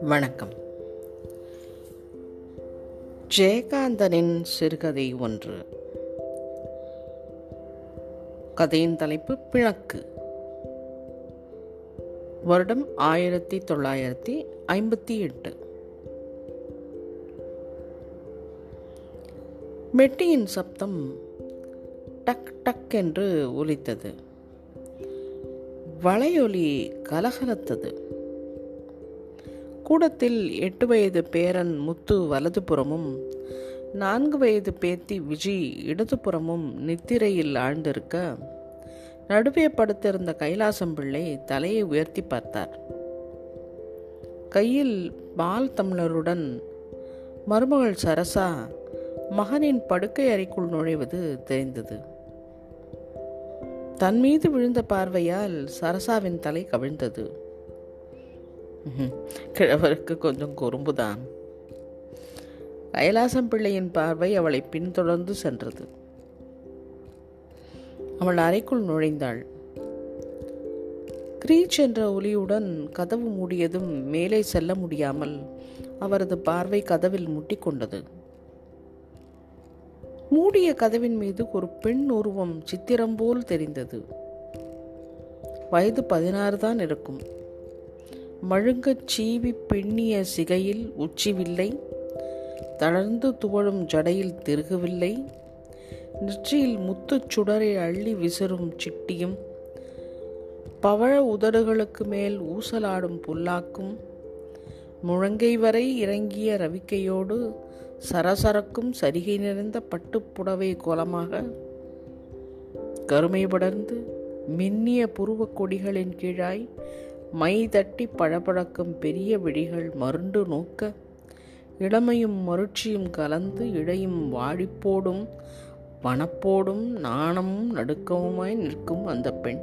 வணக்கம். ஜெயகாந்தனின் சிறுகதை ஒன்று. கதையின் தலைப்பு பிணக்கு. வருடம் ஆயிரத்தி தொள்ளாயிரத்தி ஐம்பத்தி எட்டு. மெட்டியின் சப்தம் டக் டக் என்று ஒலித்தது. வளையொலி கலகலத்தது. கூடத்தில் எட்டு வயது பேரன் முத்து வலதுபுறமும் நான்கு வயது பேத்தி விஜி இடதுபுறமும் நித்திரையில் ஆழ்ந்திருக்க நடுவே படுத்திருந்த கைலாசம் பிள்ளை தலையை உயர்த்தி பார்த்தார். கையில் பால் தமிழருடன் மருமகள் சரசா மகனின் படுக்கை அறைக்குள் நுழைவது தெரிந்தது. தன் மீது விழுந்த பார்வையால் சரசாவின் தலை கவிழ்ந்தது. கிழவருக்கு கொஞ்சம் குறும்புதான். கைலாசம் பிள்ளையின் பார்வை அவளை பின்தொடர்ந்து சென்றது. அவள் அறைக்குள் நுழைந்தாள். கிரீச் என்ற ஒலியுடன் கதவு மூடியதும் மேலே செல்ல முடியாமல் அவரது பார்வை கதவில் முட்டிக்கொண்டது. மூடிய கதவின் மீது ஒரு பெண் உருவம் சித்திரம் போல் தெரிந்தது. வயது பதினாறு தான் இருக்கும். மழுங்கச் சீவி பின்னிய சிகையில் உச்சிவில்லை. தளர்ந்து துவழும் ஜடையில் திருகவில்லை. நெற்றியில் முத்துச் சுடரை அள்ளி விசிறும் சிட்டியும் பவழ உதடுகளுக்கு மேல் ஊசலாடும் புல்லாக்கும் முழங்கை வரை இறங்கிய ரவிக்கையோடு சரசரக்கும் சரிகை நிறைந்த பட்டுப்புடவை கோலமாக கருமை படர்ந்து மின்னிய புருவக் கொடிகளின் கீழாய் மை தட்டி பழபழக்கும் பெரிய விழிகள் மருண்டு நோக்க இளமையும் மருட்சியும் கலந்து இடையும் வாழிப்போடும் பணப்போடும் நாணமும் நடுக்கவுமாய் நிற்கும் அந்த பெண்.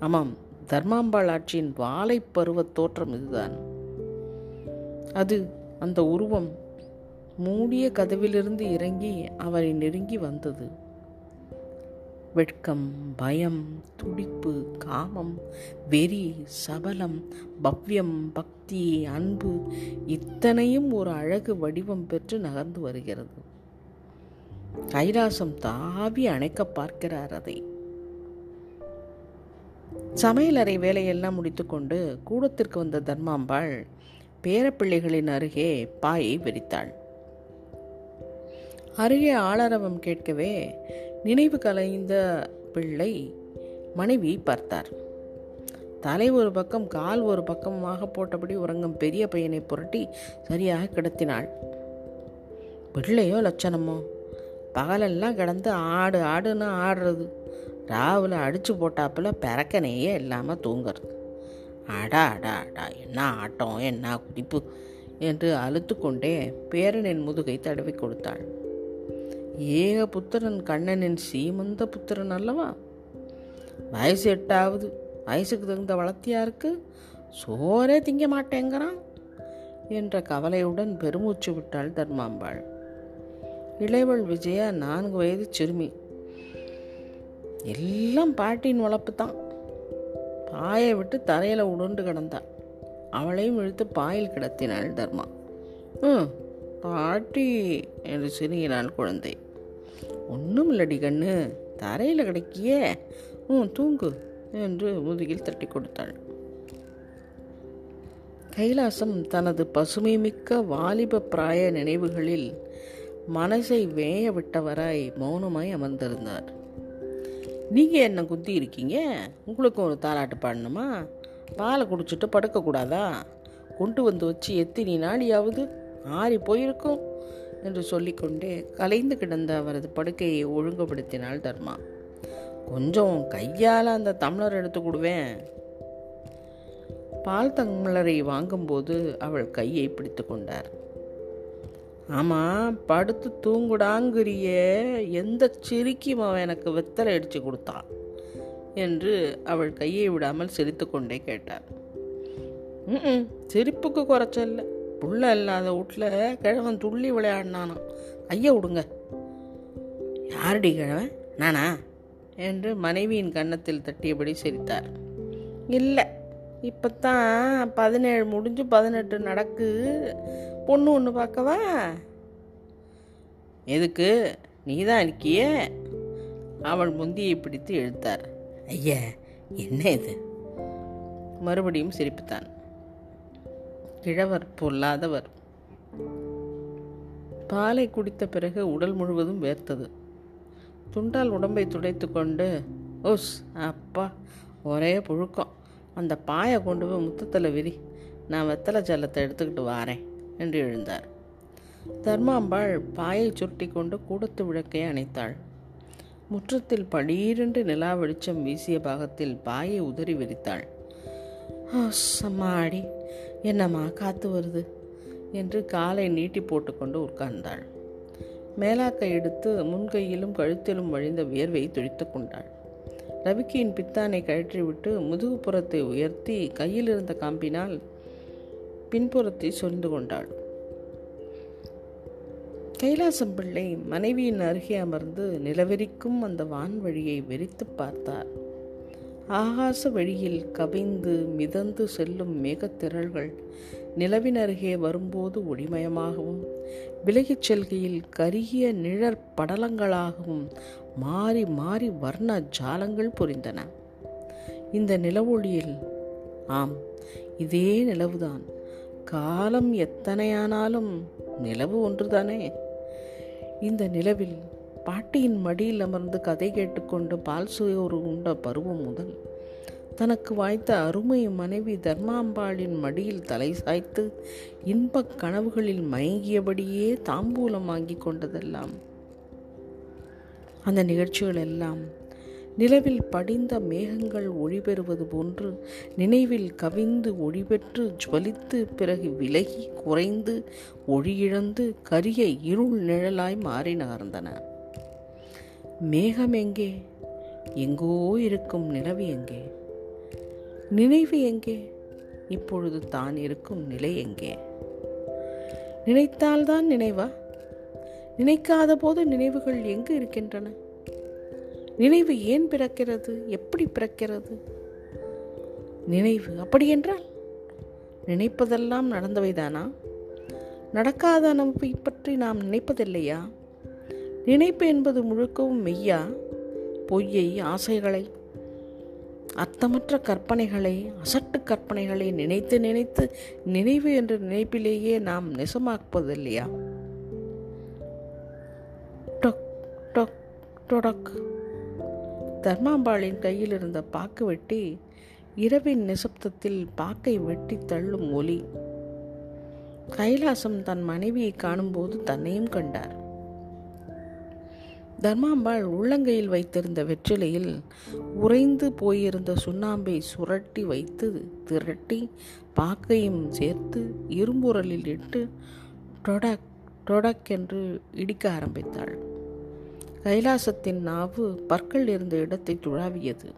ஆமாம் தர்மாம்பாள் ஆட்சியின் வாழை பருவ தோற்றம் இதுதான். அது அந்த உருவம் மூடிய கதவிலிருந்து இறங்கி அவரை நெருங்கி வந்தது. வெட்கம் பயம் துடிப்பு காமம் வெறி சபலம் பவ்யம் பக்தி அன்பு இத்தனையும் ஒரு அழகு வடிவம் பெற்று நகர்ந்து வருகிறது. கைலாசம் தாவி அணைக்க பார்க்கிறார் அதை. சமையலறை வேலையெல்லாம் முடித்துக்கொண்டு கூடத்திற்கு வந்த தர்மாம்பாள் பேரப்பிள்ளைகளின் அருகே பாயை விரித்தாள் அருகே ஆளரவம் கேட்கவே நினைவு கலைந்த பிள்ளை மனைவி பார்த்தார். தலை ஒரு பக்கம் கால் ஒரு பக்கமாக போட்டபடி உறங்கும் பெரிய பையனை புரட்டி சரியாக கிடத்தினாள். பிள்ளையோ லட்சணமோ பகலெல்லாம் கிடந்து ஆடு ஆடுன்னு ஆடுறது. ராவில் அடித்து போட்டாப்புல பிறக்கனையே இல்லாமல் தூங்குறது. அடா அடா அடா என்ன ஆட்டம் என்ன குதிப்பு என்று அழுத்து கொண்டே பேரனின் முதுகை தடவி கொடுத்தாள். ஏக புத்திரன் கண்ணனின் சீமந்த புத்திரன் அல்லவா? வயசு எட்டாவது வயசுக்கு தகுந்த வளர்த்தியாருக்கு சோரே திங்க மாட்டேங்கிறான் என்ற கவலையுடன் பெருமூச்சு விட்டாள் தர்மாம்பாள். இளைவள் விஜயா நான்கு வயது சிறுமி. எல்லாம் பாட்டியின் வளர்ப்பு தான் பாயை விட்டு தரையில் உருண்டு கிடந்தாள் அவளையும் இழுத்து பாயில் கிடத்தினாள் தர்மா. ம் பாட்டி என்று சிறுங்கினாள் குழந்தை. ஒன்றும் இல்லடி கண்ணு. தரையில் கிடைக்கியே. ம் தூங்கு என்று முதுகில் தட்டி கொடுத்தாள். கைலாசம் தனது பசுமை மிக்க வாலிப பிராய நினைவுகளில் மனசை வேய விட்டவராய் மௌனமாய் அமர்ந்திருந்தார். நீங்கள் என்ன குத்தி இருக்கீங்க? உங்களுக்கும் ஒரு தாலாட்டு பாடணுமா? பாலை குடிச்சிட்டு படுக்கக்கூடாதா? கொண்டு வந்து வச்சு எத்தினி நாளியாவது ஆறி போயிருக்கும். என்று சொல்லிக்கொண்டே கலைந்து கிடந்த அவரது படுக்கையை ஒழுங்குபடுத்தினாள் தர்மா. கொஞ்சம் கையால் அந்த தமிழர் எடுத்து கொடுவேன். பால் தமிழரை வாங்கும்போது அவள் கையை பிடித்து கொண்டார். ஆமாம் படுத்து தூங்குடாங்கிறிய எந்த சிரிக்கும் அவன் எனக்கு வெத்தலை அடித்து கொடுத்தான் என்று அவள் கையை விடாமல் சிரித்து கொண்டே கேட்டார். ம் சிரிப்புக்கு குறைச்சல்ல. புள்ள இல்லாத வீட்டில் கிழவன் துள்ளி விளையாடினானா? ஐயா விடுங்க. யாரடி கிழவன்? நானா? என்று மனைவியின் கன்னத்தில் தட்டியபடி சிரித்தார். இல்லை இப்போத்தான் பதினேழு முடிஞ்சு பதினெட்டு நடக்கு. பொண்ணு ஒன்று பார்க்கவா? எதுக்கு? நீ தான் இருக்கியே? அவள் முந்தியை பிடித்து இழுத்தார். ஐயா என்ன இது? மறுபடியும் சிரிப்புத்தான். கிழவர் பொல்லாதவர். பாலை குடித்த பிறகு உடல் முழுவதும் வேர்த்தது. துண்டால் உடம்பை துடைத்து கொண்டு ஓஸ் அப்பா ஒரே புழுக்கம். அந்த பாயை கொண்டு போய் முத்தத்தில் விரி. நான் வெத்தலை ஜலத்தை எடுத்துக்கிட்டு வாரேன் என்று எழுந்தார். தர்மாம்பாள் பாயை சுருட்டி கொண்டு கூடத்து விளக்கை அணைத்தாள். முற்றத்தில் படீரென்று நிலா வெளிச்சம் வீசிய பாகத்தில் பாயை உதறி விரித்தாள். சம்மாடி என்னம்மா காத்து வருது? என்று காலை நீட்டி போட்டுக்கொண்டு உட்கார்ந்தாள். மேலாக்கை எடுத்து முன்கையிலும் கழுத்திலும் வழிந்த வியர்வை துடித்து கொண்டாள். ரவிக்கியின் பித்தானை கழற்றிவிட்டு முதுகுப்புறத்தை உயர்த்தி கையில் இருந்த காம்பினால் பின்புறத்தை சொரிந்து கொண்டாள். கைலாசம் பிள்ளை மனைவியின் அருகே அமர்ந்து நிலவெறிக்கும் அந்த வான்வழியை வெறித்து பார்த்தார். ஆகாச வழியில் கவிந்து மிதந்து செல்லும் மேகத்திரள்கள் நிலவின் அருகே வரும்போது ஒளிமயமாகவும் விலகிச் செல்கையில் கருகிய நிழற் படலங்களாகவும் மாறி மாறி வர்ண ஜாலங்கள் புரிந்தன. இந்த நிலவொளியில் ஆம் இதே நிலவுதான். காலம் எத்தனையானாலும் நிலவு ஒன்றுதானே. இந்த நிலவில் பாட்டியின் மடியில் அமர்ந்து கதை கேட்டுக்கொண்டு பால் சுயோறு உண்ட பருவம் முதல். தனக்கு வாய்த்த அருமை மனைவி தர்மாம்பாளின் மடியில் தலை சாய்த்து இன்பக் கனவுகளில் மயங்கியபடியே தாம்பூலம் வாங்கி கொண்டதெல்லாம். அந்த நிகழ்ச்சிகள் எல்லாம் நிலவில் படிந்த மேகங்கள் ஒளிபெறுவது போன்று நினைவில் கவிந்து ஒளிபெற்று ஜுவலித்து பிறகு விலகி குறைந்து ஒளியிழந்து கரிய இருள் நிழலாய் மாறி நகர்ந்தன மேகம் எங்கே? எங்கோ இருக்கும் நிலவு எங்கே? நினைவு எங்கே? இப்பொழுது தான் இருக்கும் நிலை எங்கே? நினைத்தால்தான் நினைவா? நினைக்காத போது நினைவுகள் எங்கு இருக்கின்றன? நினைவு ஏன் பிறக்கிறது? எப்படி பிறக்கிறது? நினைவு அப்படி என்றால் நினைப்பதெல்லாம் நடந்தவைதானா? நடக்காத அனுபவை பற்றி நாம் நினைப்பதில்லையா? நினைப்பு என்பது முழுக்கவும் மெய்யா பொய்யை ஆசைகளை அர்த்தமற்ற கற்பனைகளை அசட்டு கற்பனைகளை நினைத்து நினைத்து நினைவு என்ற நினைப்பிலேயே நாம் நெசமாக்குவதில்லையா? டொக் டொக் டொடக். தர்மாம்பாளின் கையில் இருந்த பாக்கு வெட்டி இரவின் நிசப்தத்தில் பாக்கை வெட்டி தள்ளும் ஒலி. கைலாசம் தன் மனைவியை காணும்போது தன்னையும் கண்டார். தர்மாம்பாள் உள்ளங்கையில் வைத்திருந்த வெற்றிலையில் உறைந்து போயிருந்த சுண்ணாம்பை சுரட்டி வைத்து திரட்டி பாக்கையும் சேர்த்து இரும்புரலில் இட்டு டொடக் டொடக் என்று இடிக்க ஆரம்பித்தாள். கைலாசத்தின் நாவு பற்கள் இருந்த இடத்தை துழாவியது.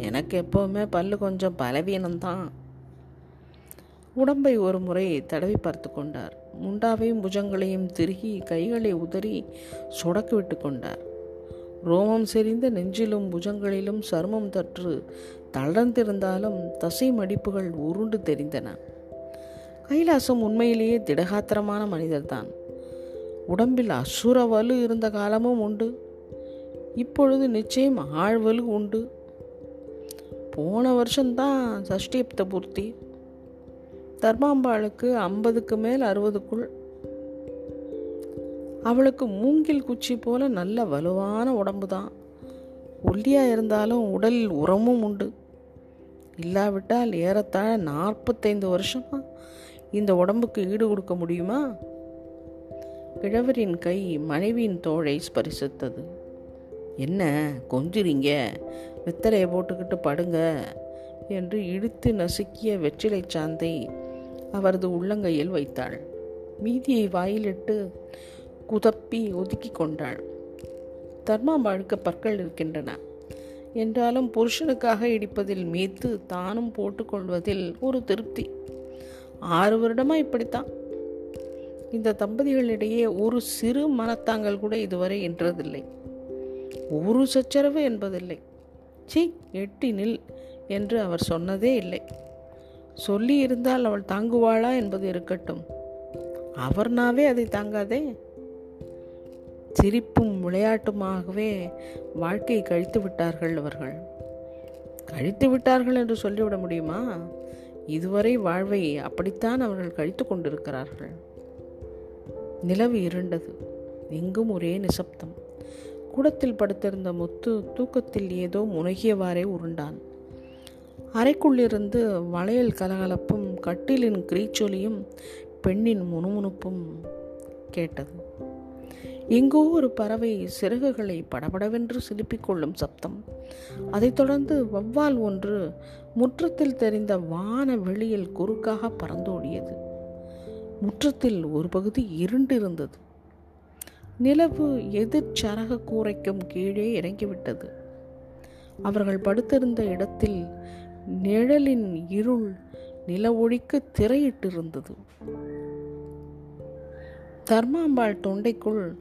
எனக்கு எப்போவுமே பல்லு கொஞ்சம் பலவீனம்தான். உடம்பை ஒரு முறை தடவி பார்த்து கொண்டார். முண்டாவையும் புஜங்களையும் திருகி கைகளை உதறி சொடக்கு விட்டு கொண்டார். ரோமம் செறிந்த நெஞ்சிலும் புஜங்களிலும் சருமம் தற்று தளர்ந்திருந்தாலும் தசை மடிப்புகள் உருண்டு தெரிந்தன. கைலாசம் உண்மையிலேயே திடகாத்திரமான மனிதர்தான். உடம்பில் அசுர வலு இருந்த காலமும் உண்டு. இப்பொழுது நிச்சயம் ஆழ்வலு உண்டு. போன வருஷம்தான் சஷ்டிப்த பூர்த்தி. தர்மாம்பாளுக்கு ஐம்பதுக்கு மேல் அறுபதுக்குள். அவளுக்கு மூங்கில் குச்சி போல நல்ல வலுவான உடம்பு தான் ஒல்லியாக இருந்தாலும் உடலில் உரமும் உண்டு. இல்லாவிட்டால் ஏறத்தாழ நாற்பத்தைந்து வருஷமா இந்த உடம்புக்கு ஈடு கொடுக்க முடியுமா? கிழவரின் கை மனைவியின் தோழை ஸ்பரிசித்தது. என்ன கொஞ்சிறீங்க? வெத்தலையை போட்டுக்கிட்டு படுங்க என்று இழுத்து நசுக்கிய வெற்றிலை சாந்தை அவரது உள்ளங்கையில் வைத்தாள். மீதியை வாயிலிட்டு குதப்பி ஒதுக்கி கொண்டாள். தர்மாம்பாளுக்கு பற்கள் இருக்கின்றன. என்றாலும் புருஷனுக்காக இடிப்பதில் மீத்து தானும் போட்டுக்கொள்வதில் ஒரு திருப்தி. ஆறு வருடமாக இப்படித்தான். இந்த தம்பதிகளிடையே ஒரு சிறு மனத்தாங்கள் கூட இதுவரை என்றதில்லை. ஒரு சச்சரவு என்பதில்லை. சி எட்டி நில் என்று அவர் சொன்னதே இல்லை. சொல்லி இருந்தால் அவள் தாங்குவாளா என்பது இருக்கட்டும். அவர்னாவே அதை தாங்காதே. சிரிப்பும் விளையாட்டுமாகவே வாழ்க்கையை கழித்து விட்டார்கள் அவர்கள். கழித்து விட்டார்கள் என்று சொல்லிவிட முடியுமா? இதுவரை வாழ்வை அப்படித்தான் அவர்கள் கழித்து கொண்டிருக்கிறார்கள். நிலவு இருண்டது. எங்கும் ஒரே நிசப்தம். கூடத்தில் படுத்திருந்த முத்து தூக்கத்தில் ஏதோ முனகியவாறே உருண்டான். அறைக்குள்ளிருந்து வளையல் கலகலப்பும் கட்டிலின் கிரீச்சொலியும் பெண்ணின் முணுமுணுப்பும் கேட்டது. எங்கோ ஒரு பறவை சிறகுகளை படபடவென்று சிலுப்பிக் கொள்ளும் சப்தம். அதைத் தொடர்ந்து வவ்வால் ஒன்று முற்றத்தில் தெரிந்த வான வெளியில் குறுக்காக பறந்தோடியது. முற்றத்தில் ஒரு பகுதி இருண்டிருந்தது. நிலவு எதிர்ச்சரக கூரைக்கும் கீழே இறங்கிவிட்டது. அவர்கள் படுத்திருந்த இடத்தில் நிழலின் இருள் நில ஒழிக்கு திரையிட்டிருந்தது. தர்மாம்பாள் தொண்டைக்குள்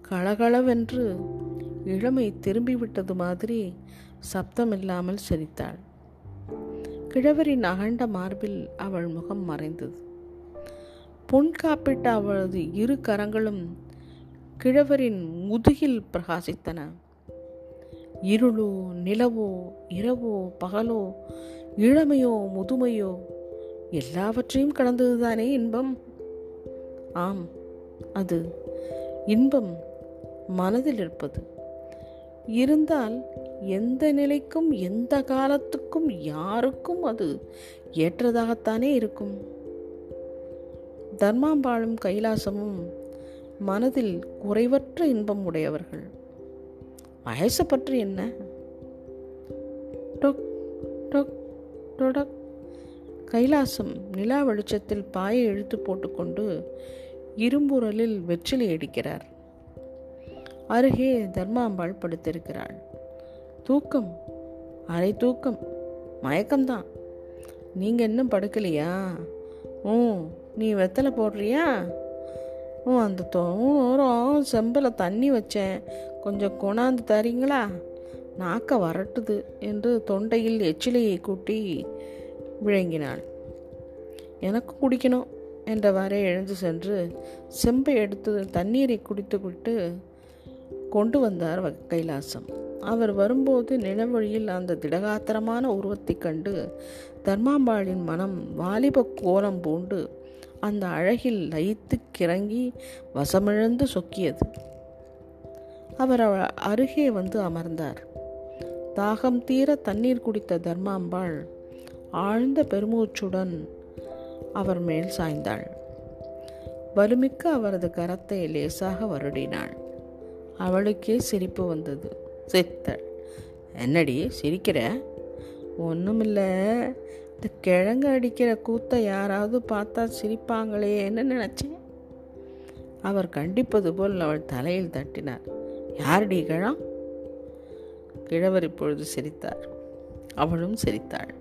கலகலவென்று இளமை திரும்பிவிட்டது மாதிரி சப்தமில்லாமல் சிரித்தாள். கிழவரின் அகண்ட மார்பில் அவள் முகம் மறைந்தது. பொன் காப்பிட்ட அவளது இரு கரங்களும் கிழவரின் முதுகில் பிரகாசித்தன. இருளோ நிலவோ இரவோ பகலோ இளமையோ முதுமையோ எல்லாவற்றையும் கடந்ததுதானே இன்பம்? ஆம் அது இன்பம் மனதில் இருப்பது. இருந்தால் எந்த நிலைக்கும் எந்த காலத்துக்கும் யாருக்கும் அது ஏற்றதாகத்தானே இருக்கும். தர்மாம்பாளும் கைலாசமும் மனதில் குறைவற்ற இன்பம் உடையவர்கள். வயசை பற்றி என்ன? டொக் டொக் டொடக். கைலாசம் நிலா வெளிச்சத்தில் பாயை இழுத்து போட்டுக்கொண்டு இரும்புரலில் வெற்றிலை அடிக்கிறார். அருகே தர்மாம்பாள் படுத்திருக்கிறாள். தூக்கம் அரை தூக்கம் மயக்கம்தான். நீங்கள் இன்னும் படுக்கலையா? ஓ நீ வெத்தலை போடுறியா? அந்த தோரம் செம்பில் தண்ணி வச்சேன். கொஞ்சம் கொணாந்து தரீங்களா? நாக்க வரட்டுது என்று தொண்டையில் எச்சிலையை கூட்டி விளங்கினாள் எனக்கு குடிக்கணும் என்றவாறே எழுந்து சென்று செம்பை எடுத்து தண்ணீரை குடித்து விட்டு கொண்டு வந்தார் கைலாசம். அவர் வரும்போது நிலவழியில் அந்த திடகாத்திரமான உருவத்தை கண்டு தர்மாம்பாளின் மனம் வாலிப கோலம் பூண்டு அந்த அழகில் லயித்து கிறங்கி வசமிழந்து சொக்கியது. அவர் அருகே வந்து அமர்ந்தார். தாகம் தீர தண்ணீர் குடித்த தர்மாம்பாள் ஆழ்ந்த பெருமூச்சுடன் அவர் மேல் சாய்ந்தாள். வலுமிக்க அவரது கரத்தை லேசாக வருடினாள். அவளுக்கே சிரிப்பு வந்தது. சித்தள் என்னடி சிரிக்கிற? ஒன்றுமில்ல இந்த கிழங்கு அடிக்கிற கூத்தை யாராவது பார்த்தா சிரிப்பாங்களேன்னு நினச்சேன் அவர் கண்டிப்பது போல் அவள் தலையில் தட்டினார். யாரடி கிழம்? கிழவர் இப்பொழுது சிரித்தார். அவளும் சிரித்தாள்.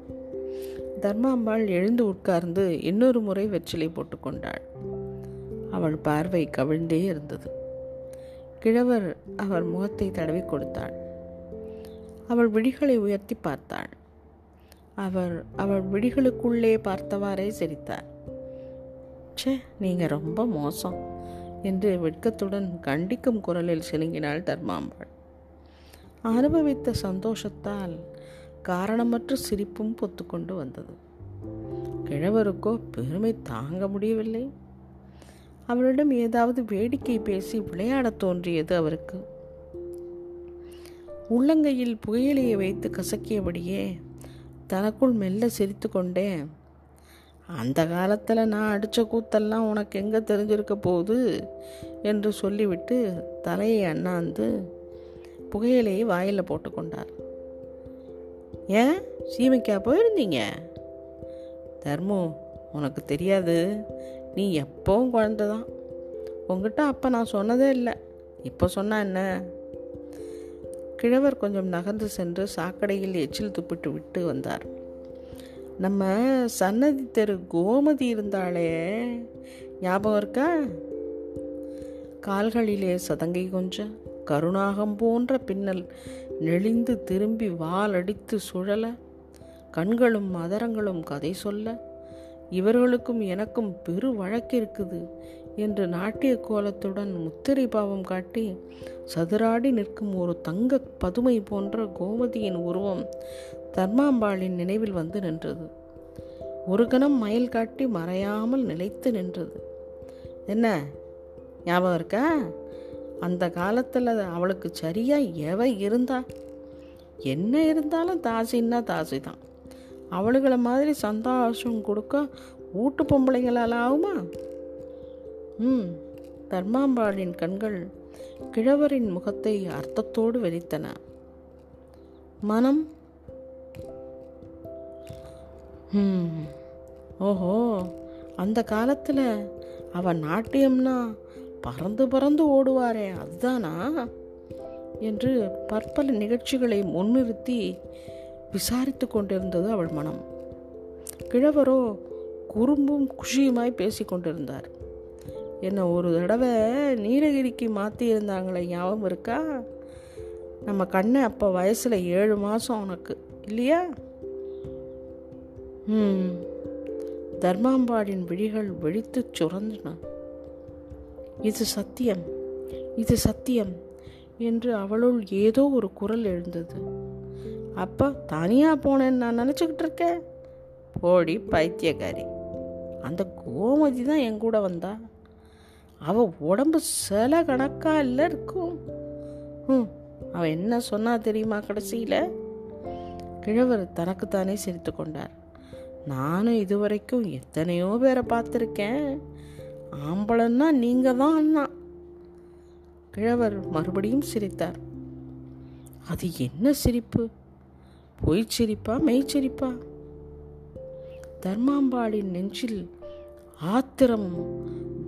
தர்மாம்பாள் எழுந்து உட்கார்ந்து இன்னொரு முறை வெற்றிலை போட்டுக்கொண்டாள் அவள் பார்வை கவிழ்ந்தே இருந்தது. கிழவர் அவர் முகத்தை தடவி கொடுத்தாள். அவள் விழிகளை உயர்த்தி பார்த்தாள். அவர் அவர் விழிகளுக்குள்ளே பார்த்தவாறே சிரித்தார். ச்சே நீங்க ரொம்ப மோசம் என்று வெட்கத்துடன் கண்டிக்கும் குரலில் சிலுங்கினாள் தர்மாம்பாள். அனுபவித்த சந்தோஷத்தால் காரணமற்ற சிரிப்பும் பொத்துக்கொண்டு வந்தது. கிழவருக்கோ பெருமை தாங்க முடியவில்லை. அவளிடம் ஏதாவது வேடிக்கை பேசி விளையாடத் தோன்றியது அவருக்கு. உள்ளங்கையில் புகையிலையை வைத்து கசக்கியபடியே தனக்குள் மெல்ல சிரித்து கொண்டே அந்த காலத்தில் நான் அடித்த கூத்தெல்லாம் உனக்கு எங்கே தெரிஞ்சிருக்க போகுது? என்று சொல்லிவிட்டு தலையை அண்ணாந்து புகையிலையை வாயில் போட்டுக்கொண்டார் ஏன்? சீமைக்கா போயிருந்தீங்க? தர்மு உனக்கு தெரியாது. நீ எப்போவும் குழந்தை தான் உங்ககிட்ட அப்போ நான் சொன்னதே இல்லை. இப்போ சொன்னா என்ன? கிழவர் கொஞ்சம் நகர்ந்து சென்று சாக்கடையில் எச்சில் துப்பிட்டு விட்டு வந்தார். நம்ம சன்னதி தெரு கோமதி இருந்தாளே ஞாபகம் இருக்கா? கால்களிலே சதங்கை கொஞ்சம் கருணாகம் போன்ற பின்னல் நெளிந்து திரும்பி வால் அடித்து சுழல கண்களும் மதரங்களும் கதை சொல்ல இவர்களுக்கும் எனக்கும் பெரு வழக்கு இருக்குது என்று நாட்டிய கோலத்துடன் முத்திரை பாவம் காட்டி சதுராடி நிற்கும் ஒரு தங்க பதுமை போன்ற கோமதியின் உருவம் தர்மாம்பாளின் நினைவில் வந்து நின்றது. ஒரு கணம் மயில் காட்டி மறையாமல் நிலைத்து நின்றது. என்ன? ஞாபகம் இருக்கா? அந்த காலத்தில் அவளுக்கு சரியாக எவ இருந்தா? என்ன இருந்தாலும் தாசின்னா தாசி தான் அவளுகளை மாதிரி சந்தோஷம் கொடுக்க வீட்டு பொம்பளைங்களால் ஆகுமா ம். தர்மாம்பாளின் கண்கள் கிழவரின் முகத்தை அர்த்தத்தோடு வெறித்தன. மனம்? ம். ஓஹோ அந்த காலத்தில் அவன் நாட்டியம்னா பறந்து பறந்து ஓடுவாரே அதுதானா? என்று பற்பல நிகழ்ச்சிகளை முன்னிறுத்தி விசாரித்து கொண்டிருந்தது அவள் மனம். கிழவரோ குறும்பும் குஷியுமாய் பேசி கொண்டிருந்தார். என்னை ஒரு தடவை நீலகிரிக்கு மாற்றியிருந்தாங்களே ஞாபகம் இருக்கா? நம்ம கண்ணை அப்போ வயசில் ஏழு மாதம் உனக்கு இல்லையா? ம் தர்மாம்பாடின் விழிகள் வெடித்து சுரந்தன. இது சத்தியம் இது சத்தியம் என்று அவளுள் ஏதோ ஒரு குரல் எழுந்தது. அப்பா தனியாக போனேன்னு நான் நினச்சிக்கிட்டு இருக்கேன். போடி பைத்தியக்காரி. அந்த கோமதி தான் என் கூட வந்தா. அவள் உடம்பு சில கணக்காக இல்லை இருக்கும். ம் அவள் என்ன சொன்னா தெரியுமா கடைசியில்? கிழவர் தனக்குத்தானே சிரித்து கொண்டார். நானும் இதுவரைக்கும் எத்தனையோ பேரை பார்த்துருக்கேன். ஆம்பளன்னா நீங்கள் தான் அண்ணா. கிழவர் மறுபடியும் சிரித்தார். அது என்ன சிரிப்பு? பொய் சிரிப்பா மெய்ச்சிரிப்பா தர்மாம்பாளின் நெஞ்சில் ஆத்திரம்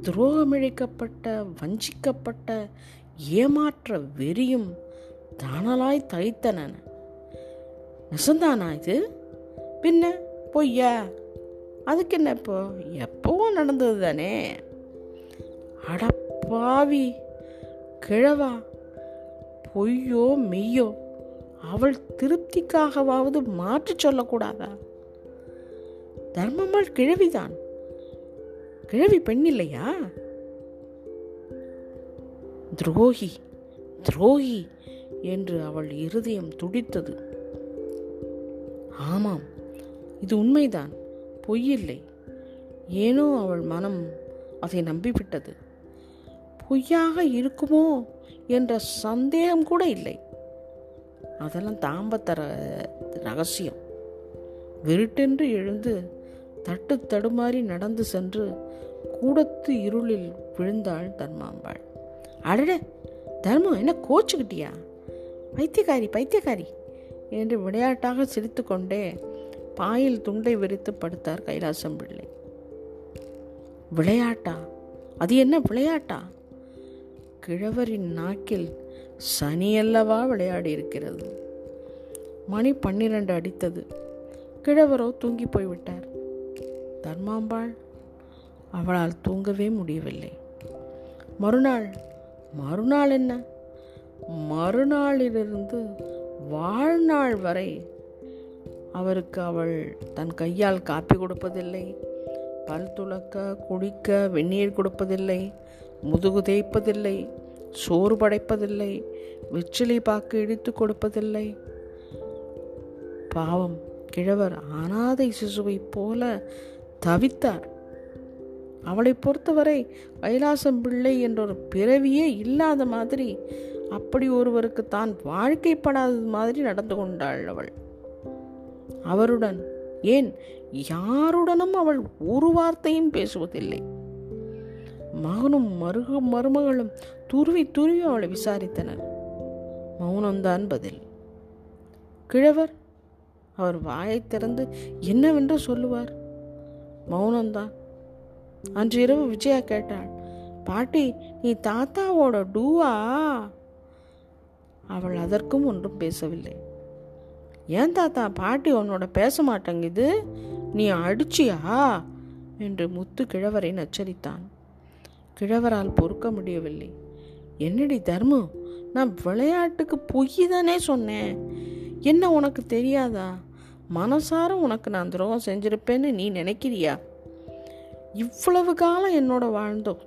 துரோகமிழைக்கப்பட்ட வஞ்சிக்கப்பட்ட ஏமாற்ற வெறியும் தானலாய் தைத்தன நெசந்தானா இது? பின்ன பொய்யா? அதுக்கு என்ன இப்போ? எப்பவும் நடந்தது தானே அடப்பாவி கிழவா? பொய்யோ மெய்யோ அவள் திருப்திக்காகவாவது மாற்றி சொல்லக்கூடாதா? தர்மம்மாள் கிழவிதான். கிழவி பெண் இல்லையா துரோகி துரோகி என்று அவள் இருதயம் துடித்தது. ஆமாம் இது உண்மைதான் பொய்யில்லை. ஏனோ அவள் மனம் அதை நம்பிவிட்டது. பொய்யாக இருக்குமோ என்ற சந்தேகம் கூட இல்லை. அதெல்லாம் தாம்பத்தர ரகசியம். விருட்டென்று எழுந்து தட்டு தடுமாறி நடந்து சென்று கூடத்து இருளில் விழுந்தாள் தர்மாம்பாள். அடட தர்மம் என்ன கோச்சுக்கிட்டியா? பைத்தியக்காரி பைத்தியக்காரி என்று விளையாட்டாக சிரித்து கொண்டே பாயில் துண்டை விரித்து படுத்தார் கைலாசம் பிள்ளை. விளையாட்டா? அது என்ன விளையாட்டா? கிழவரின் நாக்கில் சனியல்லவா விளையாடி இருக்கிறது மணி பன்னிரண்டு அடித்தது. கிழவரோ தூங்கி போய்விட்டார். தர்மாம்பாள் அவளால் தூங்கவே முடியவில்லை. மறுநாள் மறுநாள் என்ன? மறுநாளிலிருந்து வாழ்நாள் வரை அவருக்கு அவள் தன் கையால் காப்பி கொடுப்பதில்லை. பல் துளக்க குடிக்க வெந்நீர் கொடுப்பதில்லை. முதுகு தேய்ப்பதில்லை. சோறு படைப்பதில்லை. விச்சிலி பாக்கு இடித்து கொடுப்பதில்லை. பாவம் கிழவர் அனாதை சிசுவைப் போல தவித்தார். அவளை பொறுத்தவரை கைலாசம் பிள்ளை என்ற ஒரு பிறவியே இல்லாத மாதிரி அப்படி ஒருவருக்கு தான் வாழ்க்கைப்படாதது மாதிரி நடந்து கொண்டாள் அவள். அவருடன் ஏன் யாருடனும் அவள் ஒரு வார்த்தையும் பேசுவதில்லை. மகனும் மருக மருமகளும் துருவி துருவி அவளை விசாரித்தனர். மௌனம்தான் பதில். கிழவர் அவர் வாயை திறந்து என்னவென்று சொல்லுவார்? மௌனம்தான். அன்று இரவு விஜயா கேட்டாள் பாட்டி நீ தாத்தாவோட டூவா? அவள் அதற்கும் ஒன்றும் பேசவில்லை. ஏன் தாத்தா பாட்டி உன்னோட பேச மாட்டேங்குது நீ அடிச்சியா? என்று முத்து கிழவரை நச்சரித்தான். கிழவரால் பொறுக்க முடியவில்லை. என்னடி தர்மம்? நான் விளையாட்டுக்கு பொய் தானே சொன்னேன். என்ன உனக்கு தெரியாதா? மனசார உனக்கு நான் துரோகம் செஞ்சிருப்பேன்னு நீ நினைக்கிறியா? இவ்வளவு காலம் என்னோட வாழ்ந்தோம்.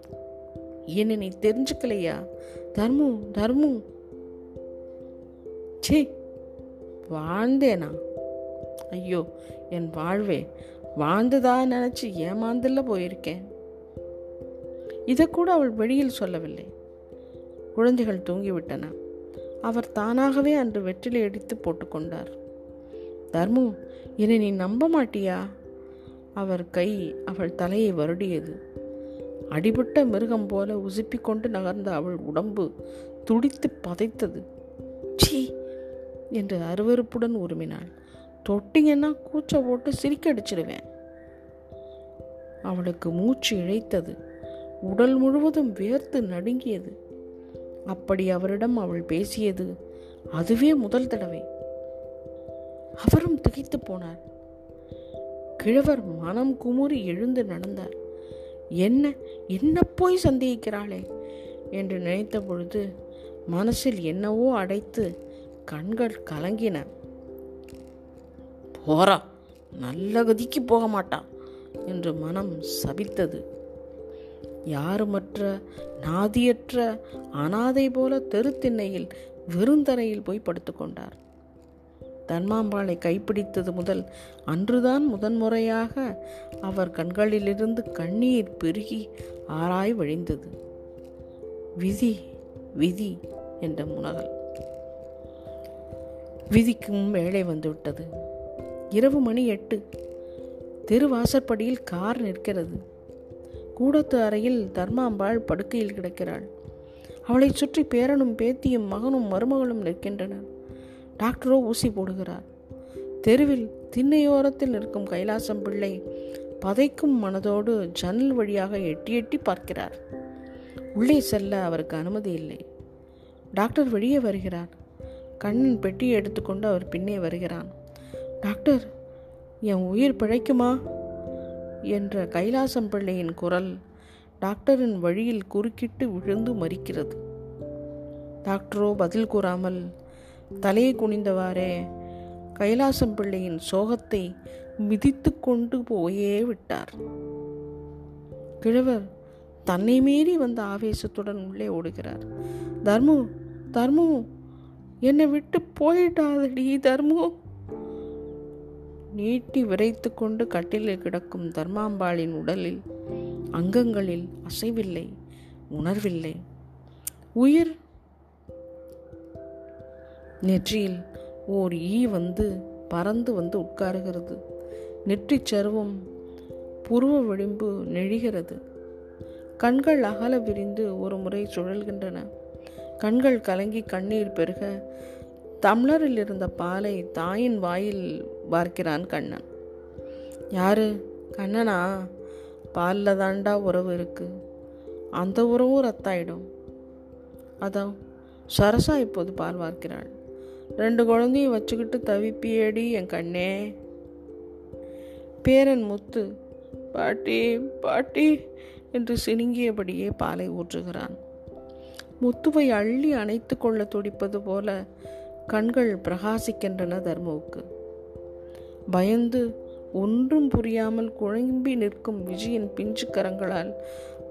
என்ன நீ தெரிஞ்சுக்கலையா? தர்மு தர்மு. சே வாழ்ந்தேனா? ஐயோ என் வாழ்வே வாழ்ந்ததா நினச்சி ஏமாந்துல போயிருக்கேன். இதை கூட அவள் வெளியில் சொல்லவில்லை. குழந்தைகள் தூங்கிவிட்டன. அவர் தானாகவே அன்று வெற்றிலை அடித்து போட்டுக்கொண்டார். தர்மு என்னை நீ நம்ப மாட்டியா? அவர் கை அவள் தலையை வருடியது. அடிபட்ட மிருகம் போல உசுப்பிக்கொண்டு நகர்ந்த அவள் உடம்பு துடித்து பதைத்தது. சீ என்று அருவறுப்புடன் உருமினாள். தொட்டிங்கன்னா கூச்ச போட்டு சிரிக்க அடிச்சிடுவேன் அவளுக்கு மூச்சு இழைத்தது. உடல் முழுவதும் வேர்த்து நடுங்கியது. அப்படி அவரிடம் அவள் பேசியது அதுவே முதல் தடவை. அவரும் திகைத்து போனார். கிழவர் மனம் குமுறி எழுந்து நடந்தார். என்ன என்ன போய் சந்தேகிக்கிறாளே? என்று நினைத்த பொழுது மனசில் என்னவோ அடைத்து கண்கள் கலங்கின. போறா நல்ல கதிக்கு போக மாட்டா என்று மனம் சபித்தது. யாருமற்ற நாதியற்ற அனாதை போல தெருத்திண்ணையில் வெறுந்தரையில் போய் படுத்துக்கொண்டார். தன்மாம்பாளை கைப்பிடித்தது முதல் அன்றுதான் முதன்முறையாக அவர் கண்களிலிருந்து கண்ணீர் பெருகி ஆராய் வழிந்தது. விதி விதி என்ற முனகல். விதிக்கும் வேலை வந்துவிட்டது இரவு மணி எட்டு. தெருவாசற்படியில் கார் நிற்கிறது. கூடத்து அறையில் தர்மாம்பாள் படுக்கையில் கிடக்கிறாள். அவளை சுற்றி பேரனும் பேத்தியும் மகனும் மருமகளும் நிற்கின்றனர். டாக்டரோ ஊசி போடுகிறார். தெருவில் திண்ணையோரத்தில் நிற்கும் கைலாசம் பிள்ளை பதைக்கும் மனதோடு ஜன்னல் வழியாக எட்டி எட்டி பார்க்கிறார். உள்ளே செல்ல அவருக்கு அனுமதி இல்லை. டாக்டர் வெளியே வருகிறார். கண்ணின் பெட்டியை எடுத்துக்கொண்டு அவர் பின்னே வருகிறான். டாக்டர் என் உயிர் பிழைக்குமா? என்ற கைலாசம் பிள்ளையின் குரல் டாக்டரின் வழியில் குறுக்கிட்டு விழுந்து மறிக்கிறது. டாக்டரோ பதில் கூறாமல் தலையை குனிந்தவாறே. கைலாசம் பிள்ளையின் சோகத்தை மிதித்து கொண்டு போயே விட்டார். கிழவர் தன்னை மீறி வந்த ஆவேசத்துடன் உள்ளே ஓடுகிறார். தர்மு தர்மு என்னை விட்டு போயிட்டாதடி தர்மு. நீட்டி விரைத்து கொண்டு கட்டிலில் கிடக்கும் தர்மாம்பாளின் உடலில் அங்கங்களில் அசைவில்லை உணர்வில்லை. உயிர் நெற்றியில் ஓர் ஈ வந்து பறந்து வந்து உட்காருகிறது. நெற்றிச் சருவம் புருவ விளிம்பு நெழிகிறது. கண்கள் அகல விரிந்து ஒரு முறை சுழல்கின்றன. கண்கள் கலங்கி கண்ணீர் பெருக தம்ளரில் இருந்த பாலை தாயின் வாயில் பார்க்கிறான் கண்ணன். யாரு? கண்ணனா? பாலில் தாண்டா உறவு இருக்கு. அந்த உறவும் ரத்தாயிடும். அதான் சரசா இப்போது பால் வார்க்கிறாள். ரெண்டு குழந்தையும் வச்சுக்கிட்டு தவிப்பியடி என் கண்ணே. பேரன் முத்து பாட்டி பாட்டி என்று சினுங்கியபடியே பாலை ஊற்றுகிறான். முத்துவை அள்ளி அணைத்து கொள்ள துடிப்பது போல கண்கள் பிரகாசிக்கின்றன தர்மவுக்கு. பயந்து ஒன்றும் புரியாமல் குழம்பி நிற்கும் விஜயின் பிஞ்சு கரங்களால்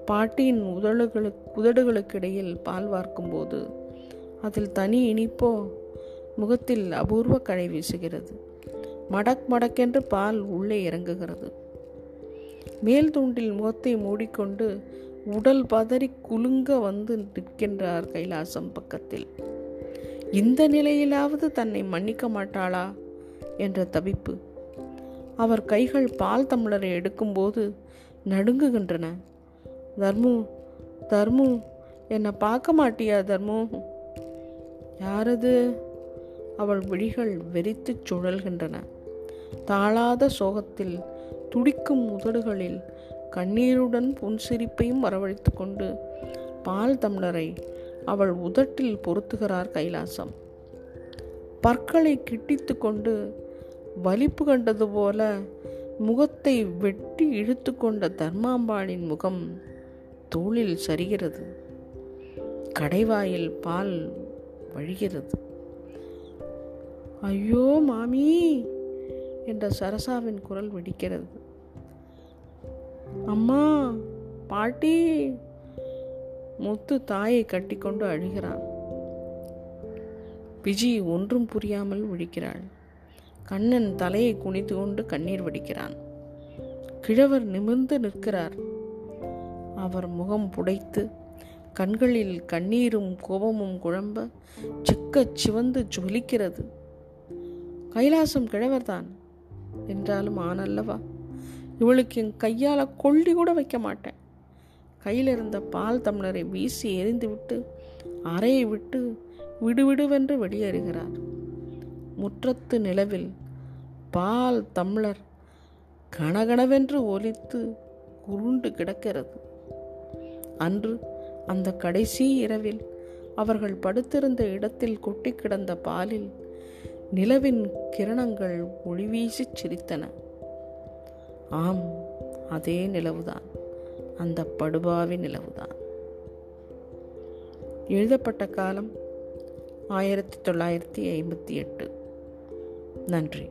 பாட்டியின் உதடுகளுக்கு உதடுகளுக்கிடையில் பால் வார்க்கும்போது அதில் தனி இனிப்போ? முகத்தில் அபூர்வ கழை வீசுகிறது. மடக் மடக்கென்று பால் உள்ளே இறங்குகிறது. மேல் தூண்டில் முகத்தை மூடிக்கொண்டு உடல் பதறி குலுங்க வந்து நிற்கின்றார் கைலாசம் பக்கத்தில். இந்த நிலையிலாவது தன்னை மன்னிக்க மாட்டாளா? என்ற தவிப்பு. அவர் கைகள் பால் தமிழரை எடுக்கும்போது நடுங்குகின்றன. தர்மு தர்மு என்னை பார்க்க மாட்டியா தர்மு? யாரது? அவள் விழிகள் வெறித்துச் சுழல்கின்றன. தாளாத சோகத்தில் துடிக்கும் உதடுகளில் கண்ணீருடன் புன்சிரிப்பையும் வரவழைத்து கொண்டு பால் தம்ளரை அவள் உதட்டில் பொருத்துகிறார் கைலாசம். பற்களை கிட்டித்து கொண்டு வலிப்பு கண்டது போல முகத்தை வெட்டி இழுத்து கொண்ட தர்மாம்பாளின் முகம் தோளில் சரிகிறது. கடைவாயில் பால் வழிகிறது. ஐயோ மாமி என்ற சரசாவின் குரல் வெடிக்கிறது. அம்மா பாட்டி முத்து தாயை கட்டிக்கொண்டு அழுகிறான் விஜி ஒன்றும் புரியாமல் விழிக்கிறாள். கண்ணன் தலையை குனித்து கொண்டு கண்ணீர் வடிக்கிறான். கிழவர் நிமிர்ந்து நிற்கிறார். அவர் முகம் புடைத்து கண்களில் கண்ணீரும் கோபமும் குழம்ப சிக்கச் சிவந்து ஜொலிக்கிறது. கைலாசம் கிழவர்தான் என்றாலும் ஆனல்லவா இவளுக்கு என் கையால் கொள்ளி கூட வைக்க மாட்டேன். கையில் இருந்த பால் தமிழரை வீசி எரிந்து விட்டு அறையை விட்டு விடுவிடுவென்று வெளியேறுகிறார். முற்றத்து நிலவில் பால் தம்ளர் கனகனவென்று ஒலித்து உருண்டு கிடக்கிறது. அன்று அந்த கடைசி இரவில் அவர்கள் படுத்திருந்த இடத்தில் கொட்டி கிடந்த பாலில் நிலவின் கிரணங்கள் ஒளிவீசிச் சிரித்தன. ஆம் அதே நிலவுதான். அந்த படுபாவி நிலவுதான். எழுதப்பட்ட காலம் ஆயிரத்தி தொள்ளாயிரத்தி ஐம்பத்தி எட்டு. நன்றி.